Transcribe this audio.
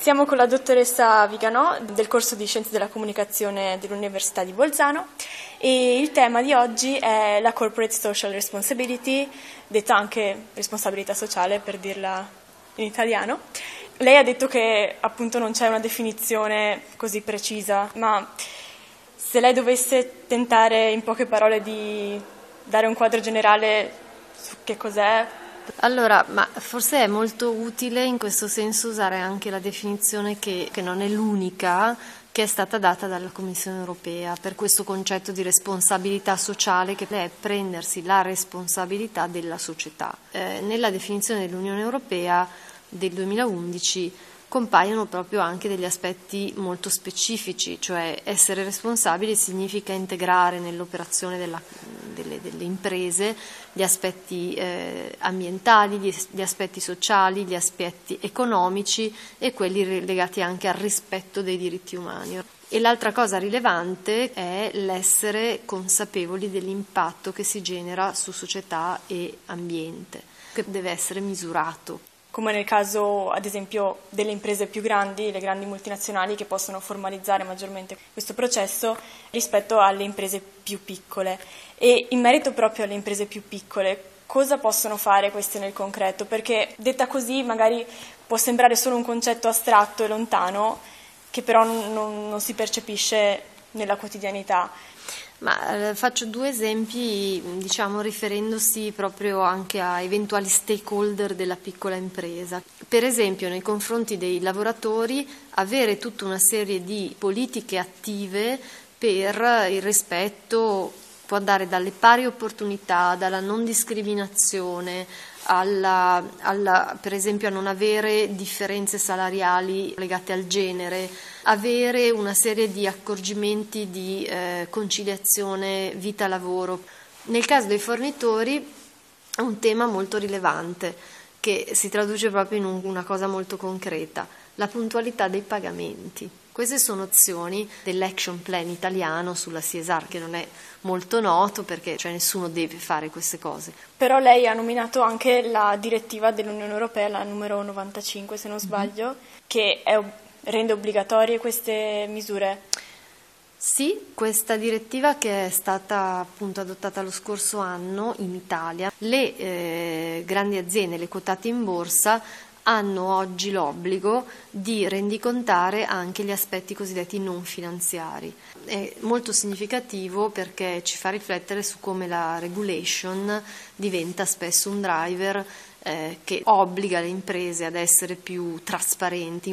Siamo con la dottoressa Viganò del corso di Scienze della Comunicazione dell'Università di Bolzano e il tema di oggi è la Corporate Social Responsibility, detta anche responsabilità sociale per dirla in italiano. Lei ha detto che appunto non c'è una definizione così precisa, ma se lei dovesse tentare in poche parole di dare un quadro generale su che cos'è, allora, ma forse è molto utile in questo senso usare anche la definizione che, che non è l'unica che è stata data dalla Commissione europea per questo concetto di responsabilità sociale che è prendersi la responsabilità della società. Eh, nella definizione dell'Unione europea del 2011 compaiono proprio anche degli aspetti molto specifici, cioè essere responsabili significa integrare nell'operazione della, delle, imprese gli aspetti eh, ambientali, gli, gli, aspetti sociali, gli aspetti economici e quelli legati anche al rispetto dei diritti umani. E l'altra cosa rilevante è l'essere consapevoli dell'impatto che si genera su società e ambiente, che deve essere misurato come nel caso ad esempio delle imprese più grandi, le grandi multinazionali che possono formalizzare maggiormente questo processo rispetto alle imprese più piccole. E in merito proprio alle imprese più piccole, cosa possono fare queste nel concreto? Perché detta così magari può sembrare solo un concetto astratto e lontano che però non, non si percepisce nella quotidianità. Ma eh, faccio due esempi, diciamo, riferendosi proprio anche a eventuali stakeholder della piccola impresa. Per esempio, nei confronti dei lavoratori, avere tutta una serie di politiche attive per il rispetto può andare dalle pari opportunità, dalla non discriminazione, alla, alla, per esempio a non avere differenze salariali legate al genere, avere una serie di accorgimenti di eh, conciliazione vita-lavoro. Nel caso dei fornitori è un tema molto rilevante che si traduce proprio in un, una cosa molto concreta, la puntualità dei pagamenti. Queste sono azioni dell'action plan italiano sulla CSR che non è molto noto perché cioè, nessuno deve fare queste cose. Però lei ha nominato anche la direttiva dell'Unione Europea, la numero 95 se non mhm. sbaglio, mm-hmm. che è, rende obbligatorie queste misure. Sì, questa direttiva che è stata appunto adottata lo scorso anno in Italia, le eh, grandi aziende, le quotate in borsa, hanno oggi l'obbligo di rendicontare anche gli aspetti cosiddetti non finanziari. È molto significativo perché ci fa riflettere su come la regulation diventa spesso un driver eh, che obbliga le imprese ad essere più trasparenti